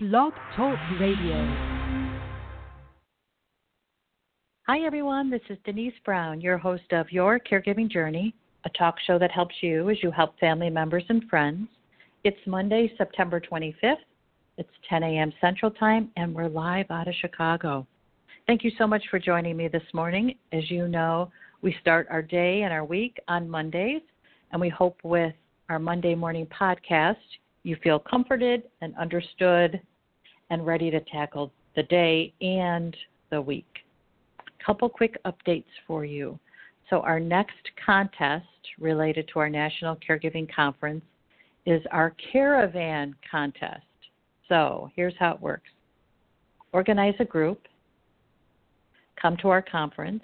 Blog Talk Radio. Hi, everyone. This is Denise Brown, your host of Your Caregiving Journey, a talk show that helps you as you help family members and friends. It's Monday, September 25th. It's 10 a.m. Central Time, and we're live out of Chicago. Thank you so much for joining me this morning. As you know, we start our day and our week on Mondays, and we hope with our Monday morning podcast you feel comforted and understood and ready to tackle the day and the week. Couple quick updates for you. So, our next contest related to our National Caregiving Conference is our Caravan Contest. So, here's how it works organize a group, come to our conference,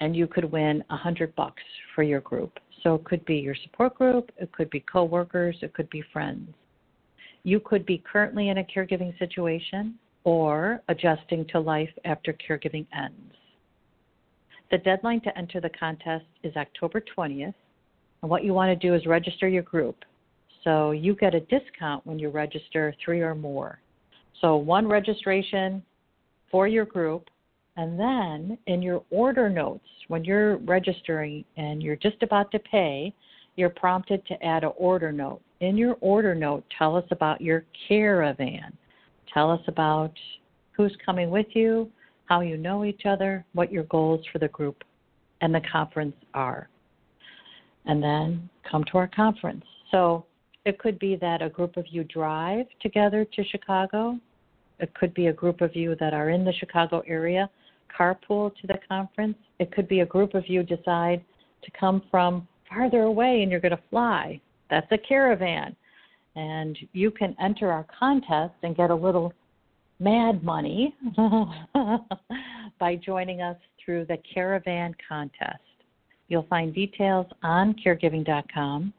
and you could win a hundred bucks for your group. So it could be your support group, it could be coworkers, it could be friends. You could be currently in a caregiving situation or adjusting to life after caregiving ends. The deadline to enter the contest is October 20th, and what you want to do is register your group. So you get a discount when you register three or more. So one registration for your group and then in your order notes, when you're registering and you're just about to pay, you're prompted to add an order note. In your order note, tell us about your caravan. Tell us about who's coming with you, how you know each other, what your goals for the group and the conference are. And then come to our conference. So it could be that a group of you drive together to Chicago. It could be a group of you that are in the Chicago area carpool to the conference. It could be a group of you decide to come from farther away and you're going to fly. That's a caravan. And you can enter our contest and get a little mad money by joining us through the caravan contest. You'll find details on caregiving.com,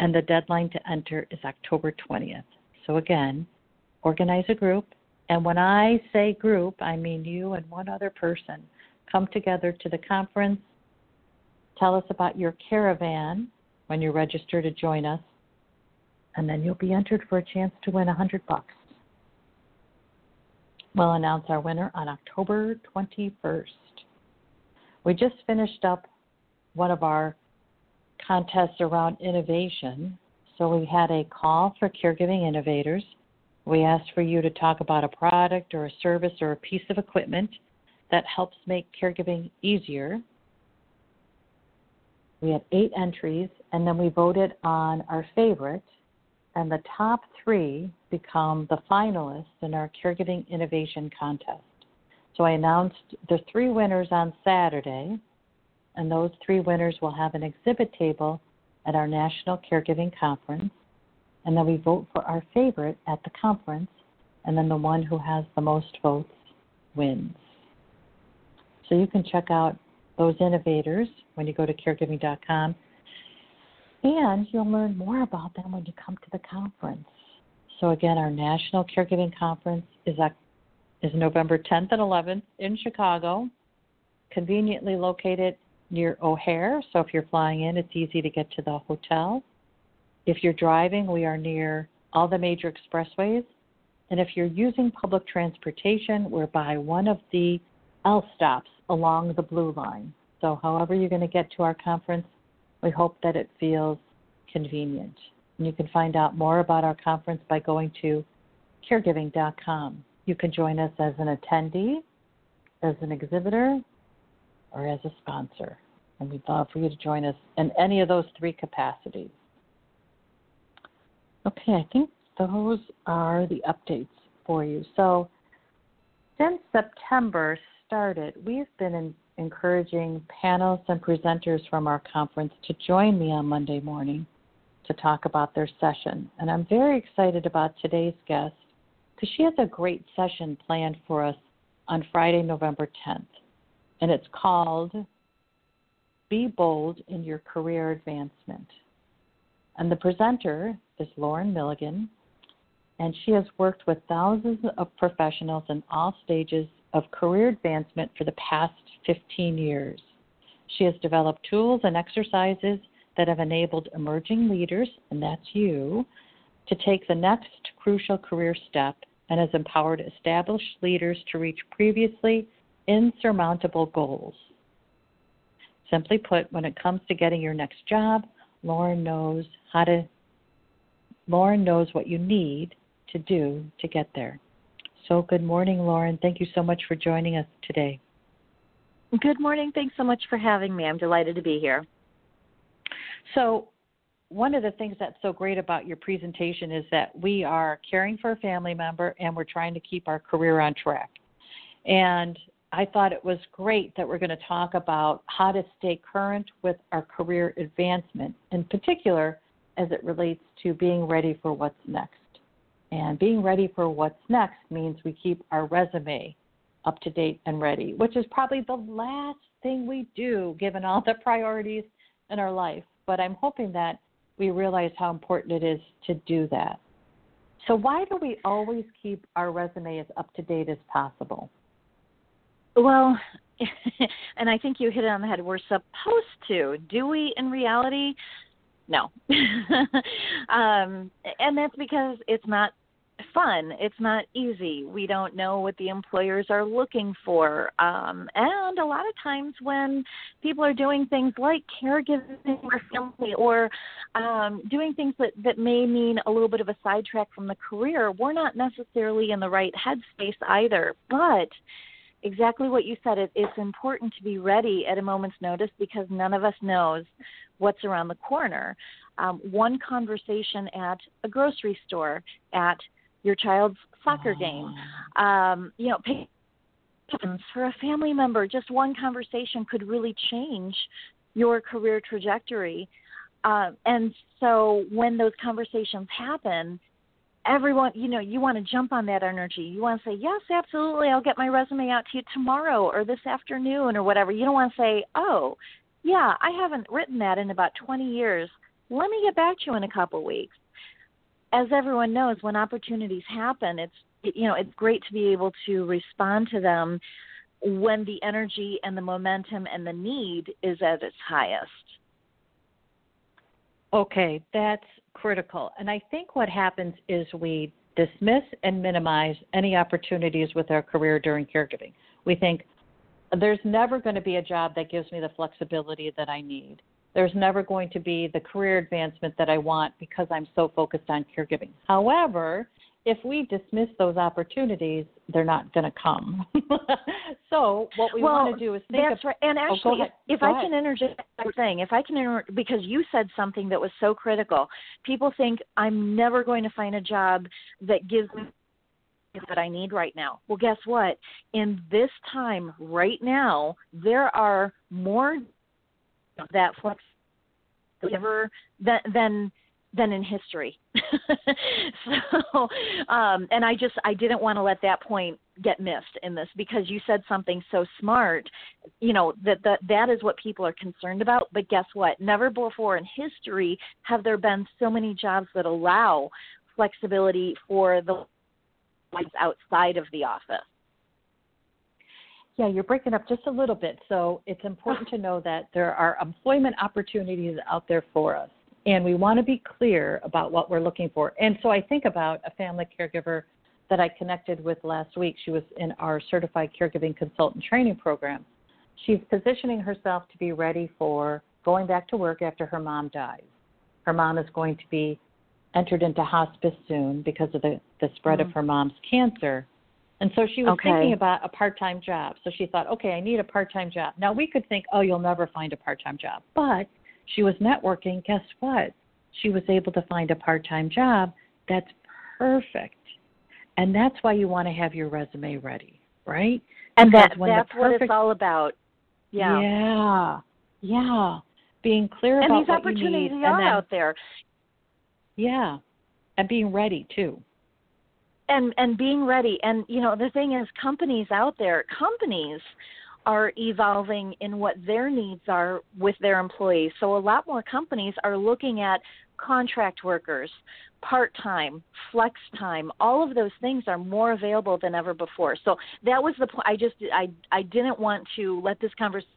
and the deadline to enter is October 20th. So, again, organize a group and when I say group, I mean you and one other person. Come together to the conference. Tell us about your caravan when you register to join us, and then you'll be entered for a chance to win a hundred bucks. We'll announce our winner on October 21st. We just finished up one of our contests around innovation. So we had a call for caregiving innovators we asked for you to talk about a product or a service or a piece of equipment that helps make caregiving easier. We had eight entries, and then we voted on our favorite, and the top three become the finalists in our Caregiving Innovation Contest. So I announced the three winners on Saturday, and those three winners will have an exhibit table at our National Caregiving Conference and then we vote for our favorite at the conference, and then the one who has the most votes wins. So you can check out those innovators when you go to caregiving.com, and you'll learn more about them when you come to the conference. So again, our National Caregiving Conference is is November 10th and 11th in Chicago, conveniently located near O'Hare. So if you're flying in, it's easy to get to the hotel. If you're driving, we are near all the major expressways. And if you're using public transportation, we're by one of the L stops along the Blue Line. So, however, you're going to get to our conference, we hope that it feels convenient. And you can find out more about our conference by going to caregiving.com. You can join us as an attendee, as an exhibitor, or as a sponsor. And we'd love for you to join us in any of those three capacities. Okay, I think those are the updates for you. So, since September started, we've been in, encouraging panels and presenters from our conference to join me on Monday morning to talk about their session. And I'm very excited about today's guest because she has a great session planned for us on Friday, November 10th. And it's called Be Bold in Your Career Advancement. And the presenter is Lauren Milligan, and she has worked with thousands of professionals in all stages of career advancement for the past 15 years. She has developed tools and exercises that have enabled emerging leaders, and that's you, to take the next crucial career step and has empowered established leaders to reach previously insurmountable goals. Simply put, when it comes to getting your next job, Lauren knows how to Lauren knows what you need to do to get there. So good morning, Lauren. Thank you so much for joining us today. Good morning. Thanks so much for having me. I'm delighted to be here. So, one of the things that's so great about your presentation is that we are caring for a family member and we're trying to keep our career on track. And I thought it was great that we're going to talk about how to stay current with our career advancement, in particular as it relates to being ready for what's next. And being ready for what's next means we keep our resume up to date and ready, which is probably the last thing we do given all the priorities in our life. But I'm hoping that we realize how important it is to do that. So, why do we always keep our resume as up to date as possible? Well, and I think you hit it on the head. We're supposed to. Do we in reality? No. um, and that's because it's not fun. It's not easy. We don't know what the employers are looking for. Um, and a lot of times when people are doing things like caregiving or family or um, doing things that, that may mean a little bit of a sidetrack from the career, we're not necessarily in the right headspace either. But exactly what you said, it, it's important to be ready at a moment's notice because none of us knows what's around the corner. Um, one conversation at a grocery store, at your child's soccer game. Um, you know, for a family member, just one conversation could really change your career trajectory. Uh, and so when those conversations happen, everyone, you know, you want to jump on that energy. You want to say, yes, absolutely, I'll get my resume out to you tomorrow or this afternoon or whatever. You don't want to say, oh, yeah, I haven't written that in about 20 years. Let me get back to you in a couple weeks as everyone knows, when opportunities happen, it's you know it's great to be able to respond to them when the energy and the momentum and the need is at its highest. Okay, that's critical. And I think what happens is we dismiss and minimize any opportunities with our career during caregiving. We think there's never going to be a job that gives me the flexibility that I need there's never going to be the career advancement that I want because I'm so focused on caregiving. However, if we dismiss those opportunities, they're not going to come. so what we well, want to do is think. That's of, right. And oh, actually, oh, if, if I ahead. can interject one thing, if I can inter- because you said something that was so critical. People think I'm never going to find a job that gives me that I need right now. Well, guess what? In this time right now, there are more that flex ever than than than in history. so, um, and I just I didn't want to let that point get missed in this because you said something so smart. You know that that that is what people are concerned about. But guess what? Never before in history have there been so many jobs that allow flexibility for the lives outside of the office. Yeah, you're breaking up just a little bit. So it's important to know that there are employment opportunities out there for us. And we want to be clear about what we're looking for. And so I think about a family caregiver that I connected with last week. She was in our certified caregiving consultant training program. She's positioning herself to be ready for going back to work after her mom dies. Her mom is going to be entered into hospice soon because of the, the spread mm-hmm. of her mom's cancer. And so she was okay. thinking about a part time job. So she thought, okay, I need a part time job. Now we could think, oh, you'll never find a part time job. But she was networking. Guess what? She was able to find a part time job that's perfect. And that's why you want to have your resume ready, right? And because that, that's perfect, what it's all about. Yeah. Yeah. Yeah. Being clear and about these what opportunities you need. are and then, out there. Yeah. And being ready too and and being ready. And you know the thing is companies out there companies are evolving in what their needs are with their employees. So a lot more companies are looking at contract workers part time flex time. All of those things are more available than ever before. So that was the point. I just i i didn't want to let this conversation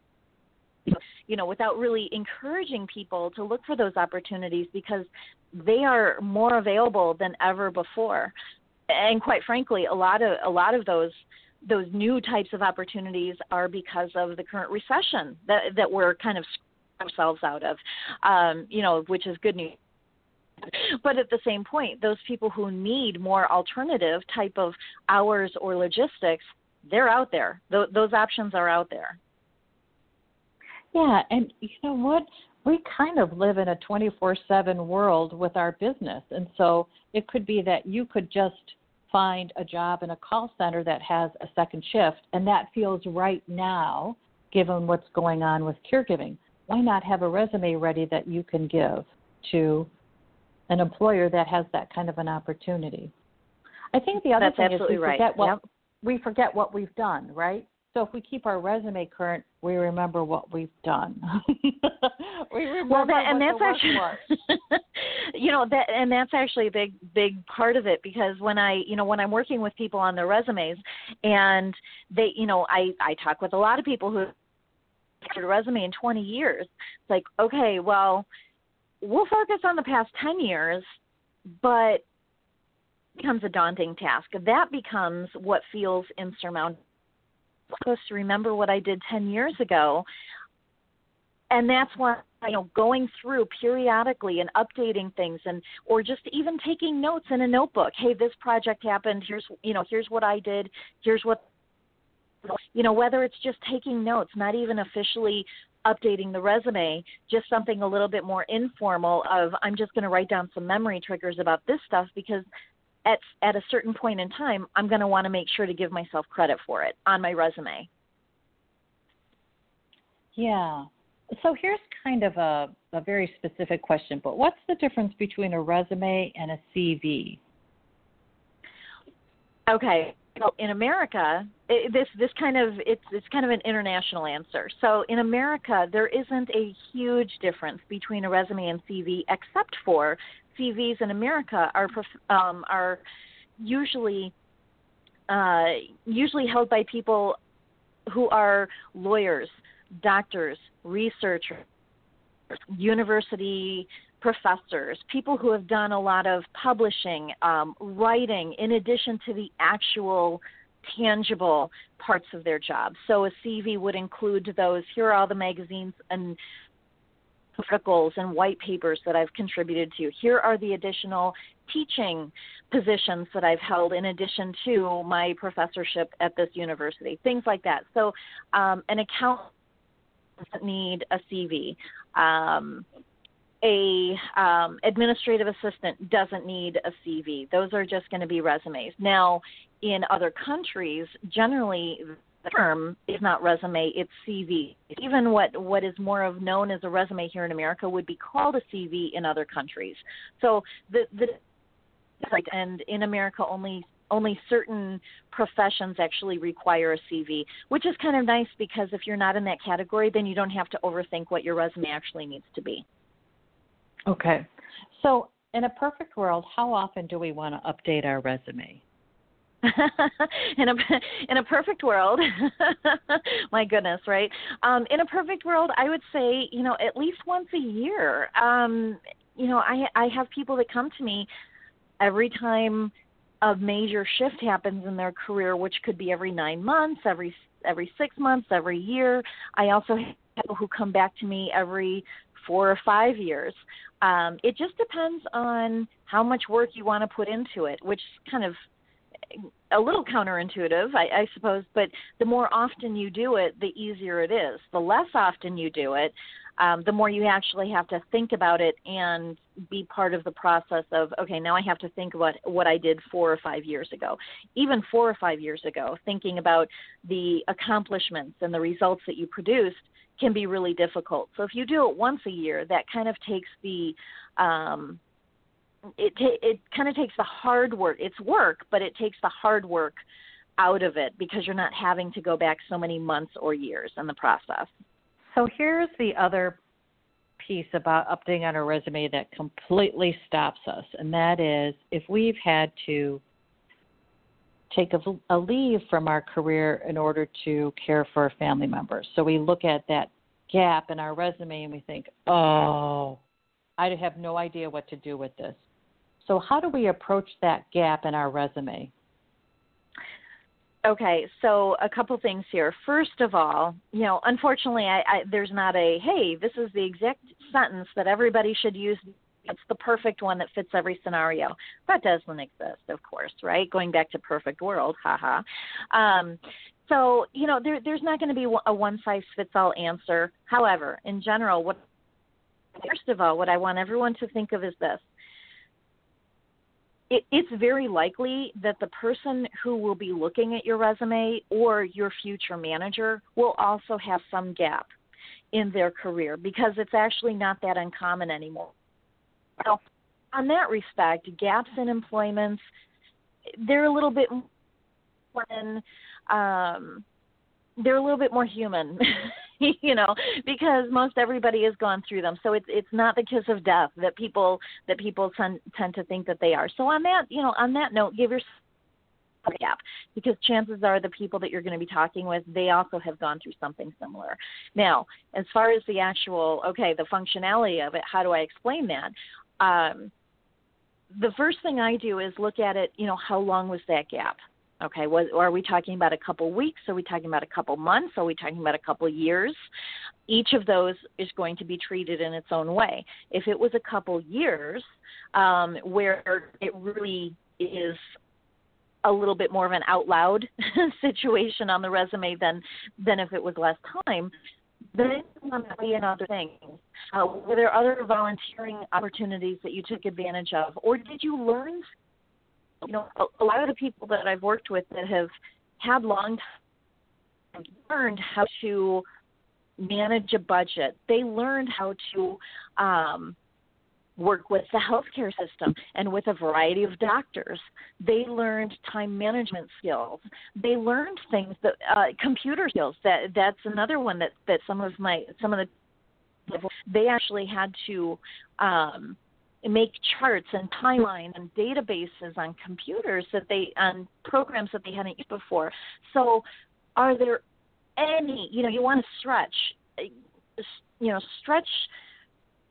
you know, without really encouraging people to look for those opportunities because they are more available than ever before. And quite frankly, a lot of a lot of those those new types of opportunities are because of the current recession that that we're kind of ourselves out of, um, you know, which is good news. But at the same point, those people who need more alternative type of hours or logistics, they're out there. Th- those options are out there. Yeah, and you know what? We kind of live in a 24 7 world with our business. And so it could be that you could just find a job in a call center that has a second shift, and that feels right now, given what's going on with caregiving. Why not have a resume ready that you can give to an employer that has that kind of an opportunity? I think the other That's thing is we right. forget what yep. we forget what we've done, right? So if we keep our resume current, we remember what we've done. we remember well, that, and what that's actually, you know, that and that's actually a big, big part of it because when I, you know, when I'm working with people on their resumes, and they, you know, I I talk with a lot of people who had a resume in 20 years. It's like, okay, well, we'll focus on the past 10 years, but becomes a daunting task. That becomes what feels insurmountable supposed to remember what I did 10 years ago. And that's why you know going through periodically and updating things and or just even taking notes in a notebook. Hey, this project happened. Here's you know, here's what I did. Here's what you know, whether it's just taking notes, not even officially updating the resume, just something a little bit more informal of I'm just going to write down some memory triggers about this stuff because at at a certain point in time, I'm going to want to make sure to give myself credit for it on my resume. Yeah. So here's kind of a, a very specific question, but what's the difference between a resume and a CV? Okay. In America, it, this this kind of it's it's kind of an international answer. So in America, there isn't a huge difference between a resume and CV, except for CVs in America are um, are usually uh, usually held by people who are lawyers, doctors, researchers, university professors, people who have done a lot of publishing, um, writing, in addition to the actual tangible parts of their job. So a CV would include those. Here are all the magazines and articles and white papers that I've contributed to. Here are the additional teaching positions that I've held in addition to my professorship at this university, things like that. So, um, an accountant doesn't need a CV. Um, a um, administrative assistant doesn't need a CV. Those are just going to be resumes. Now, in other countries, generally term is not resume, it's CV. Even what what is more of known as a resume here in America would be called a CV in other countries. So the the and in America only only certain professions actually require a CV, which is kind of nice because if you're not in that category, then you don't have to overthink what your resume actually needs to be. Okay. So, in a perfect world, how often do we want to update our resume? in a in a perfect world, my goodness, right? Um, in a perfect world, I would say you know at least once a year. Um, you know, I I have people that come to me every time a major shift happens in their career, which could be every nine months, every every six months, every year. I also have people who come back to me every four or five years. Um, it just depends on how much work you want to put into it, which kind of a little counterintuitive, I, I suppose, but the more often you do it, the easier it is. The less often you do it, um, the more you actually have to think about it and be part of the process of okay now i have to think about what i did four or five years ago even four or five years ago thinking about the accomplishments and the results that you produced can be really difficult so if you do it once a year that kind of takes the um, it ta- it kind of takes the hard work. It's work, but it takes the hard work out of it because you're not having to go back so many months or years in the process. So here's the other piece about updating on our resume that completely stops us, and that is if we've had to take a, a leave from our career in order to care for a family members. So we look at that gap in our resume and we think, oh, I have no idea what to do with this. So, how do we approach that gap in our resume? Okay, so a couple things here. First of all, you know, unfortunately, I, I, there's not a hey, this is the exact sentence that everybody should use. It's the perfect one that fits every scenario. That doesn't exist, of course, right? Going back to perfect world, haha. Um, so you know, there, there's not going to be a one size fits all answer. However, in general, what first of all, what I want everyone to think of is this: it, it's very likely that the person who will be looking at your resume or your future manager will also have some gap in their career because it's actually not that uncommon anymore. So, on that respect, gaps in employments, they're a little bit when um, they're a little bit more human you know, because most everybody has gone through them. So it's it's not the kiss of death that people that people tend tend to think that they are. So on that, you know, on that note, give yourself gap because chances are the people that you're going to be talking with they also have gone through something similar now as far as the actual okay the functionality of it how do i explain that um, the first thing i do is look at it you know how long was that gap Okay, are we talking about a couple weeks? Are we talking about a couple months? Are we talking about a couple years? Each of those is going to be treated in its own way. If it was a couple years, um, where it really is a little bit more of an out loud situation on the resume than than if it was less time, then in other things. Uh, were there other volunteering opportunities that you took advantage of, or did you learn you know, a, a lot of the people that I've worked with that have had long time learned how to manage a budget. They learned how to um, work with the healthcare system and with a variety of doctors. They learned time management skills. They learned things that uh, computer skills. That that's another one that that some of my some of the they actually had to um, make charts and timelines and databases on computers that they on programs that they hadn't used before. So, are there any you know you want to stretch, you know stretch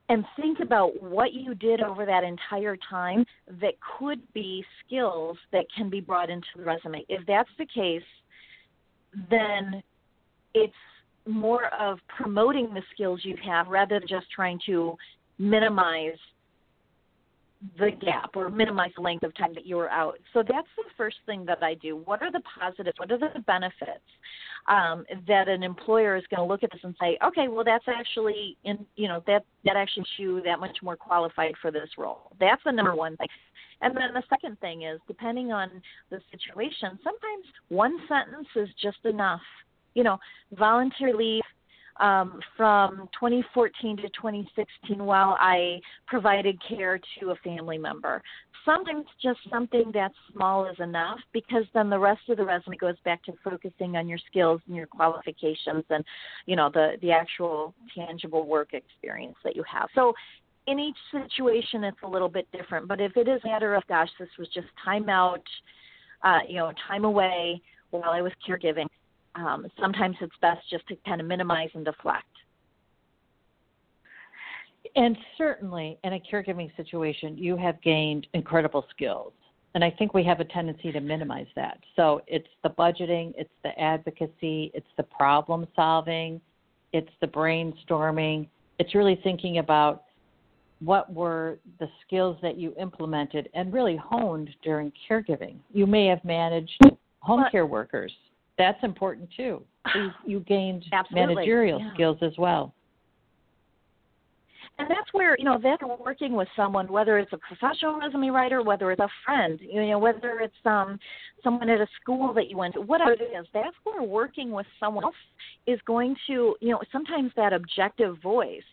and think about what you did over that entire time that could be skills that can be brought into the resume. If that's the case, then it's more of promoting the skills you have rather than just trying to minimize the gap or minimize the length of time that you were out. So that's the first thing that I do. What are the positives? What are the benefits um, that an employer is going to look at this and say, okay, well that's actually in you know that that actually makes you that much more qualified for this role. That's the number one thing. And then the second thing is, depending on the situation, sometimes one sentence is just enough. You know, voluntary leave um, from 2014 to 2016 while I provided care to a family member. Sometimes just something that small is enough because then the rest of the resume goes back to focusing on your skills and your qualifications and you know the the actual tangible work experience that you have. So in each situation it's a little bit different, but if it is a matter of gosh this was just time out, uh, you know time away while I was caregiving um, sometimes it's best just to kind of minimize and deflect. And certainly in a caregiving situation, you have gained incredible skills. And I think we have a tendency to minimize that. So it's the budgeting, it's the advocacy, it's the problem solving, it's the brainstorming. It's really thinking about what were the skills that you implemented and really honed during caregiving. You may have managed home care workers that's important too. You, you gained managerial yeah. skills as well. And that's where, you know, that's working with someone, whether it's a professional resume writer, whether it's a friend, you know, whether it's um someone at a school that you went to, whatever it is, that's where working with someone else is going to, you know, sometimes that objective voice.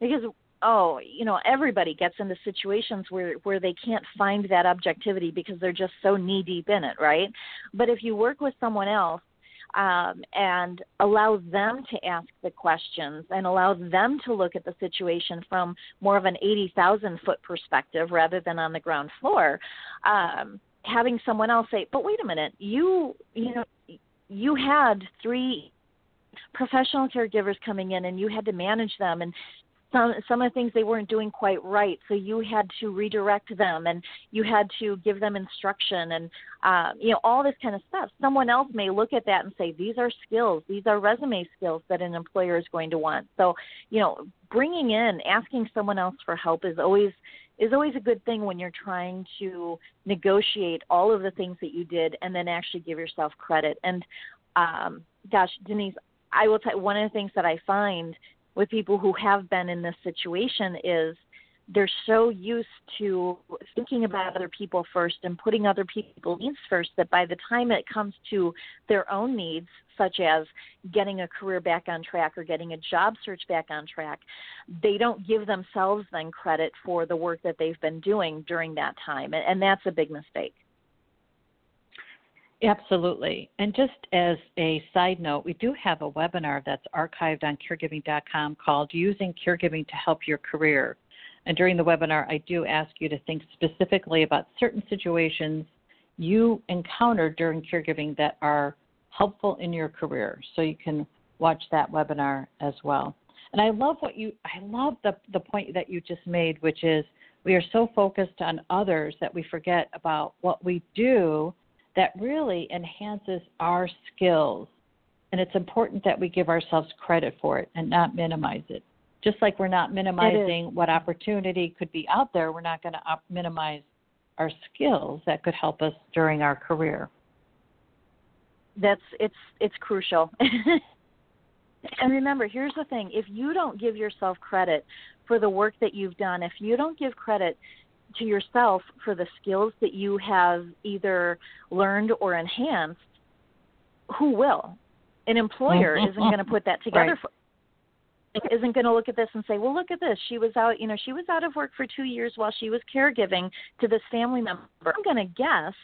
Because oh, you know, everybody gets into situations where where they can't find that objectivity because they're just so knee deep in it, right? But if you work with someone else um, and allow them to ask the questions and allow them to look at the situation from more of an 80,000 foot perspective rather than on the ground floor. Um, having someone else say, "But wait a minute, you you know you had three professional caregivers coming in and you had to manage them and some some of the things they weren't doing quite right. So you had to redirect them and you had to give them instruction and uh, you know all this kind of stuff. Someone else may look at that and say these are skills. These are resume skills that an employer is going to want. So you know bringing in asking someone else for help is always is always a good thing when you're trying to negotiate all of the things that you did and then actually give yourself credit. And um, gosh denise I will tell you one of the things that I find with people who have been in this situation is they're so used to thinking about other people first and putting other people's needs first that by the time it comes to their own needs, such as getting a career back on track or getting a job search back on track, they don't give themselves then credit for the work that they've been doing during that time. And that's a big mistake. Absolutely. And just as a side note, we do have a webinar that's archived on caregiving.com called Using Caregiving to Help Your Career. And during the webinar, I do ask you to think specifically about certain situations you encountered during caregiving that are helpful in your career. So you can watch that webinar as well. And I love what you I love the the point that you just made, which is we are so focused on others that we forget about what we do that really enhances our skills. And it's important that we give ourselves credit for it and not minimize it. Just like we're not minimizing what opportunity could be out there, we're not going to op- minimize our skills that could help us during our career. That's it's it's crucial. and remember, here's the thing: if you don't give yourself credit for the work that you've done, if you don't give credit to yourself for the skills that you have either learned or enhanced, who will? An employer mm-hmm. isn't going to put that together right. for isn't going to look at this and say, "Well, look at this. She was out, you know, she was out of work for 2 years while she was caregiving to this family member." I'm going to guess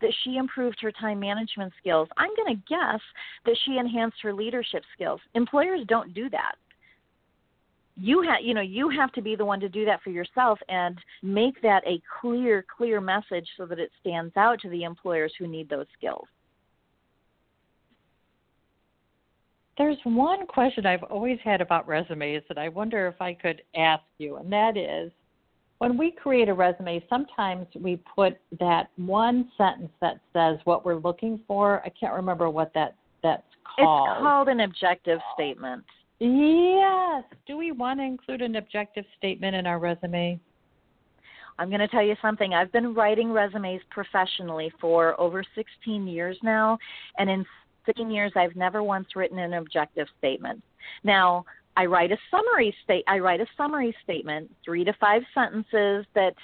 that she improved her time management skills. I'm going to guess that she enhanced her leadership skills. Employers don't do that you have you know you have to be the one to do that for yourself and make that a clear clear message so that it stands out to the employers who need those skills. There's one question i've always had about resumes that i wonder if i could ask you and that is when we create a resume sometimes we put that one sentence that says what we're looking for. I can't remember what that that's called. it's called an objective statement Yes. Do we want to include an objective statement in our resume? I'm going to tell you something. I've been writing resumes professionally for over 16 years now, and in 16 years, I've never once written an objective statement. Now, I write a summary state. I write a summary statement, three to five sentences that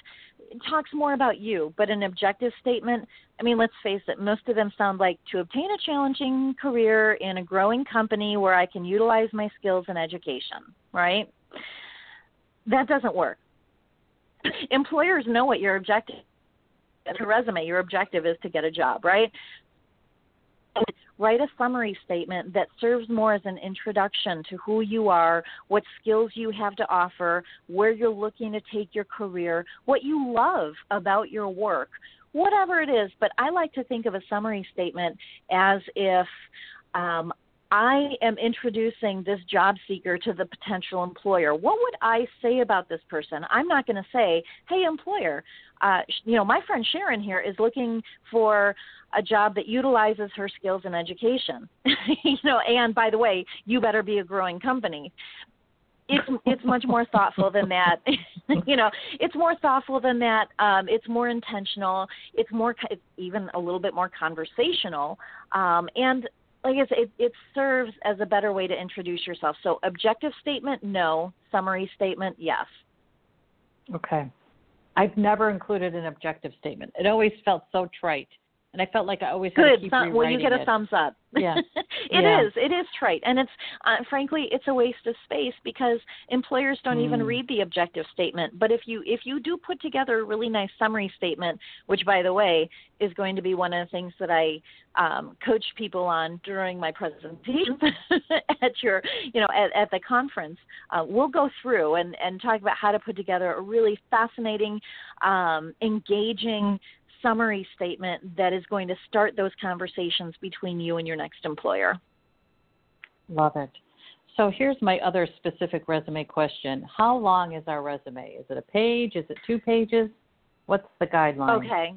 talks more about you, but an objective statement, I mean, let's face it, most of them sound like to obtain a challenging career in a growing company where I can utilize my skills and education, right? That doesn't work. Employers know what your objective your resume, your objective is to get a job, right? Write a summary statement that serves more as an introduction to who you are, what skills you have to offer, where you're looking to take your career, what you love about your work, whatever it is. But I like to think of a summary statement as if um, I am introducing this job seeker to the potential employer. What would I say about this person? I'm not going to say, "Hey, employer, uh, you know, my friend Sharon here is looking for a job that utilizes her skills in education." you know, and by the way, you better be a growing company. It's it's much more thoughtful than that. you know, it's more thoughtful than that. Um, it's more intentional. It's more it's even a little bit more conversational. Um, and like I said, it, it serves as a better way to introduce yourself. So, objective statement, no. Summary statement, yes. Okay. I've never included an objective statement. It always felt so trite and I felt like I always good. Had to keep Th- well, you get a it. thumbs up. Yeah, it yeah. is. It is trite, and it's uh, frankly it's a waste of space because employers don't mm. even read the objective statement. But if you if you do put together a really nice summary statement, which by the way is going to be one of the things that I um, coach people on during my presentations at your you know at, at the conference, uh, we'll go through and and talk about how to put together a really fascinating, um, engaging summary statement that is going to start those conversations between you and your next employer. Love it. So here's my other specific resume question. How long is our resume? Is it a page? Is it two pages? What's the guideline? Okay.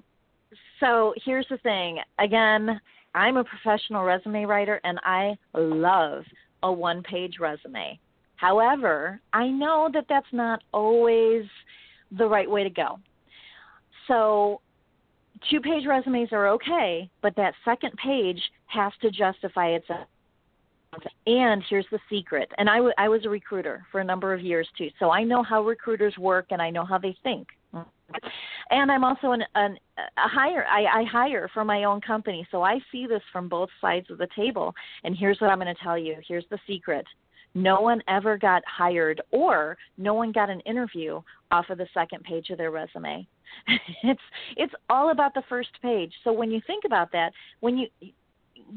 So here's the thing. Again, I'm a professional resume writer and I love a one page resume. However, I know that that's not always the right way to go. So two page resumes are okay, but that second page has to justify itself. And here's the secret. And I, w- I was a recruiter for a number of years too, so I know how recruiters work and I know how they think. And I'm also an, an a hire. I, I hire for my own company, so I see this from both sides of the table. And here's what I'm going to tell you. Here's the secret. No one ever got hired, or no one got an interview off of the second page of their resume. it's it's all about the first page. So when you think about that, when you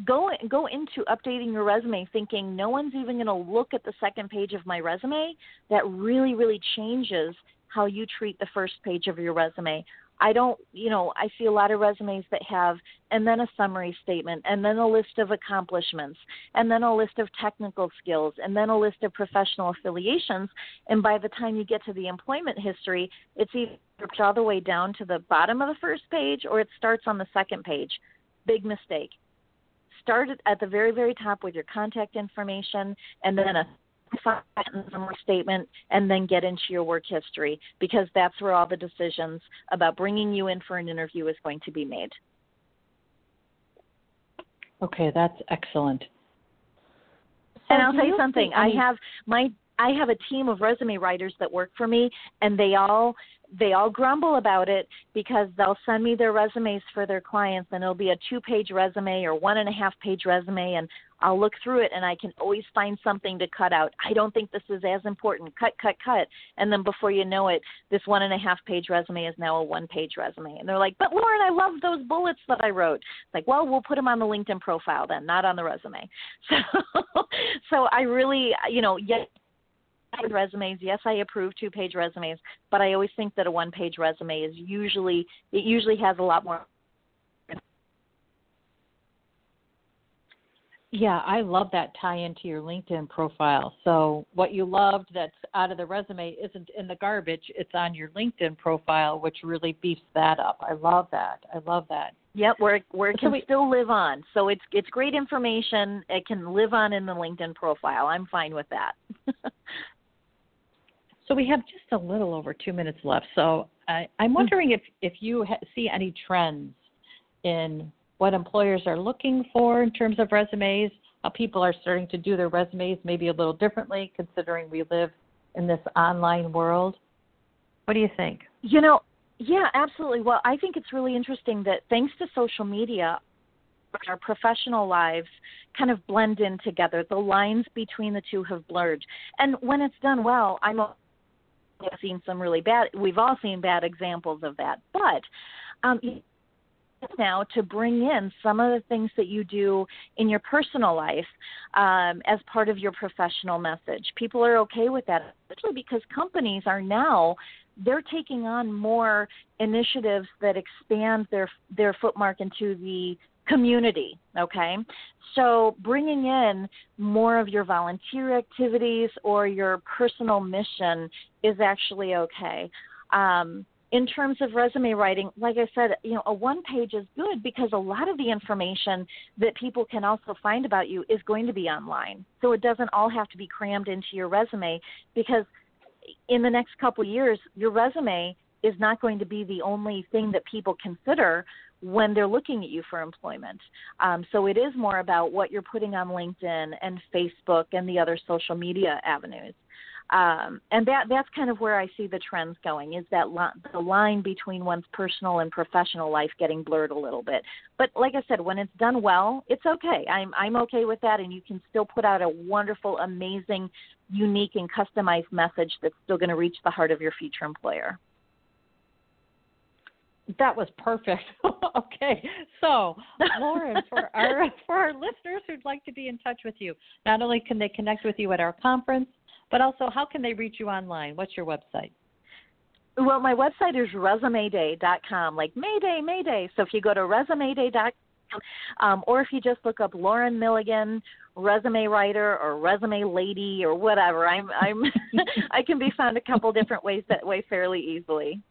go go into updating your resume thinking no one's even going to look at the second page of my resume, that really really changes how you treat the first page of your resume. I don't, you know, I see a lot of resumes that have, and then a summary statement, and then a list of accomplishments, and then a list of technical skills, and then a list of professional affiliations. And by the time you get to the employment history, it's either all the way down to the bottom of the first page or it starts on the second page. Big mistake. Start at the very, very top with your contact information and then a summary statement and then get into your work history because that's where all the decisions about bringing you in for an interview is going to be made. Okay, that's excellent. So and I'll tell you something. I have my I have a team of resume writers that work for me and they all they all grumble about it because they'll send me their resumes for their clients and it'll be a two page resume or one and a half page resume and I'll look through it and I can always find something to cut out. I don't think this is as important. Cut, cut, cut. And then before you know it, this one and a half page resume is now a one page resume. And they're like, but Lauren, I love those bullets that I wrote. It's like, well, we'll put them on the LinkedIn profile then, not on the resume. So, so I really, you know, yes, resumes. Yes, I approve two page resumes, but I always think that a one page resume is usually it usually has a lot more Yeah, I love that tie into your LinkedIn profile. So what you loved that's out of the resume isn't in the garbage, it's on your LinkedIn profile, which really beefs that up. I love that. I love that. Yep, where where it can so we, still live on. So it's it's great information. It can live on in the LinkedIn profile. I'm fine with that. So we have just a little over two minutes left. So I, I'm hmm. wondering if, if you ha- see any trends in what employers are looking for in terms of resumes, how people are starting to do their resumes maybe a little differently considering we live in this online world. What do you think? You know, yeah, absolutely. Well, I think it's really interesting that thanks to social media, our professional lives kind of blend in together. The lines between the two have blurred. And when it's done well, I'm have seen some really bad. We've all seen bad examples of that, but um, now to bring in some of the things that you do in your personal life um, as part of your professional message. People are okay with that, especially because companies are now they're taking on more initiatives that expand their their footmark into the community okay? So bringing in more of your volunteer activities or your personal mission is actually okay. Um, in terms of resume writing like i said you know a one page is good because a lot of the information that people can also find about you is going to be online. So it doesn't all have to be crammed into your resume because in the next couple years your resume is not going to be the only thing that people consider when they're looking at you for employment. Um, so it is more about what you're putting on LinkedIn and Facebook and the other social media avenues. Um, and that that's kind of where I see the trends going is that li- the line between one's personal and professional life getting blurred a little bit. But like I said, when it's done well, it's okay. I'm I'm okay with that, and you can still put out a wonderful, amazing, unique, and customized message that's still going to reach the heart of your future employer. That was perfect. okay, so Lauren, for our for our listeners who'd like to be in touch with you, not only can they connect with you at our conference, but also how can they reach you online? What's your website? Well, my website is resumayday.com, like Mayday, Mayday. So if you go to resumayday.com Um, or if you just look up Lauren Milligan, resume writer or resume lady or whatever, I'm I'm I can be found a couple different ways that way fairly easily.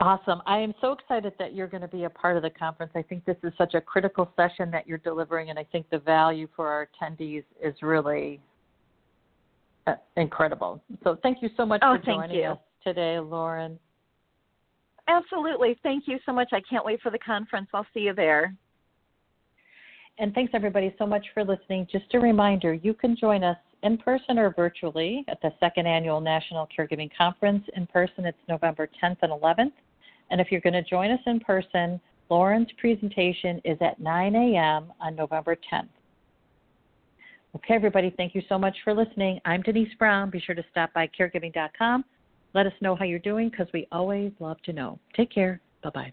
Awesome. I am so excited that you're going to be a part of the conference. I think this is such a critical session that you're delivering, and I think the value for our attendees is really uh, incredible. So thank you so much oh, for joining you. us today, Lauren. Absolutely. Thank you so much. I can't wait for the conference. I'll see you there. And thanks, everybody, so much for listening. Just a reminder you can join us in person or virtually at the second annual National Caregiving Conference. In person, it's November 10th and 11th. And if you're going to join us in person, Lauren's presentation is at 9 a.m. on November 10th. Okay, everybody, thank you so much for listening. I'm Denise Brown. Be sure to stop by caregiving.com. Let us know how you're doing because we always love to know. Take care. Bye bye.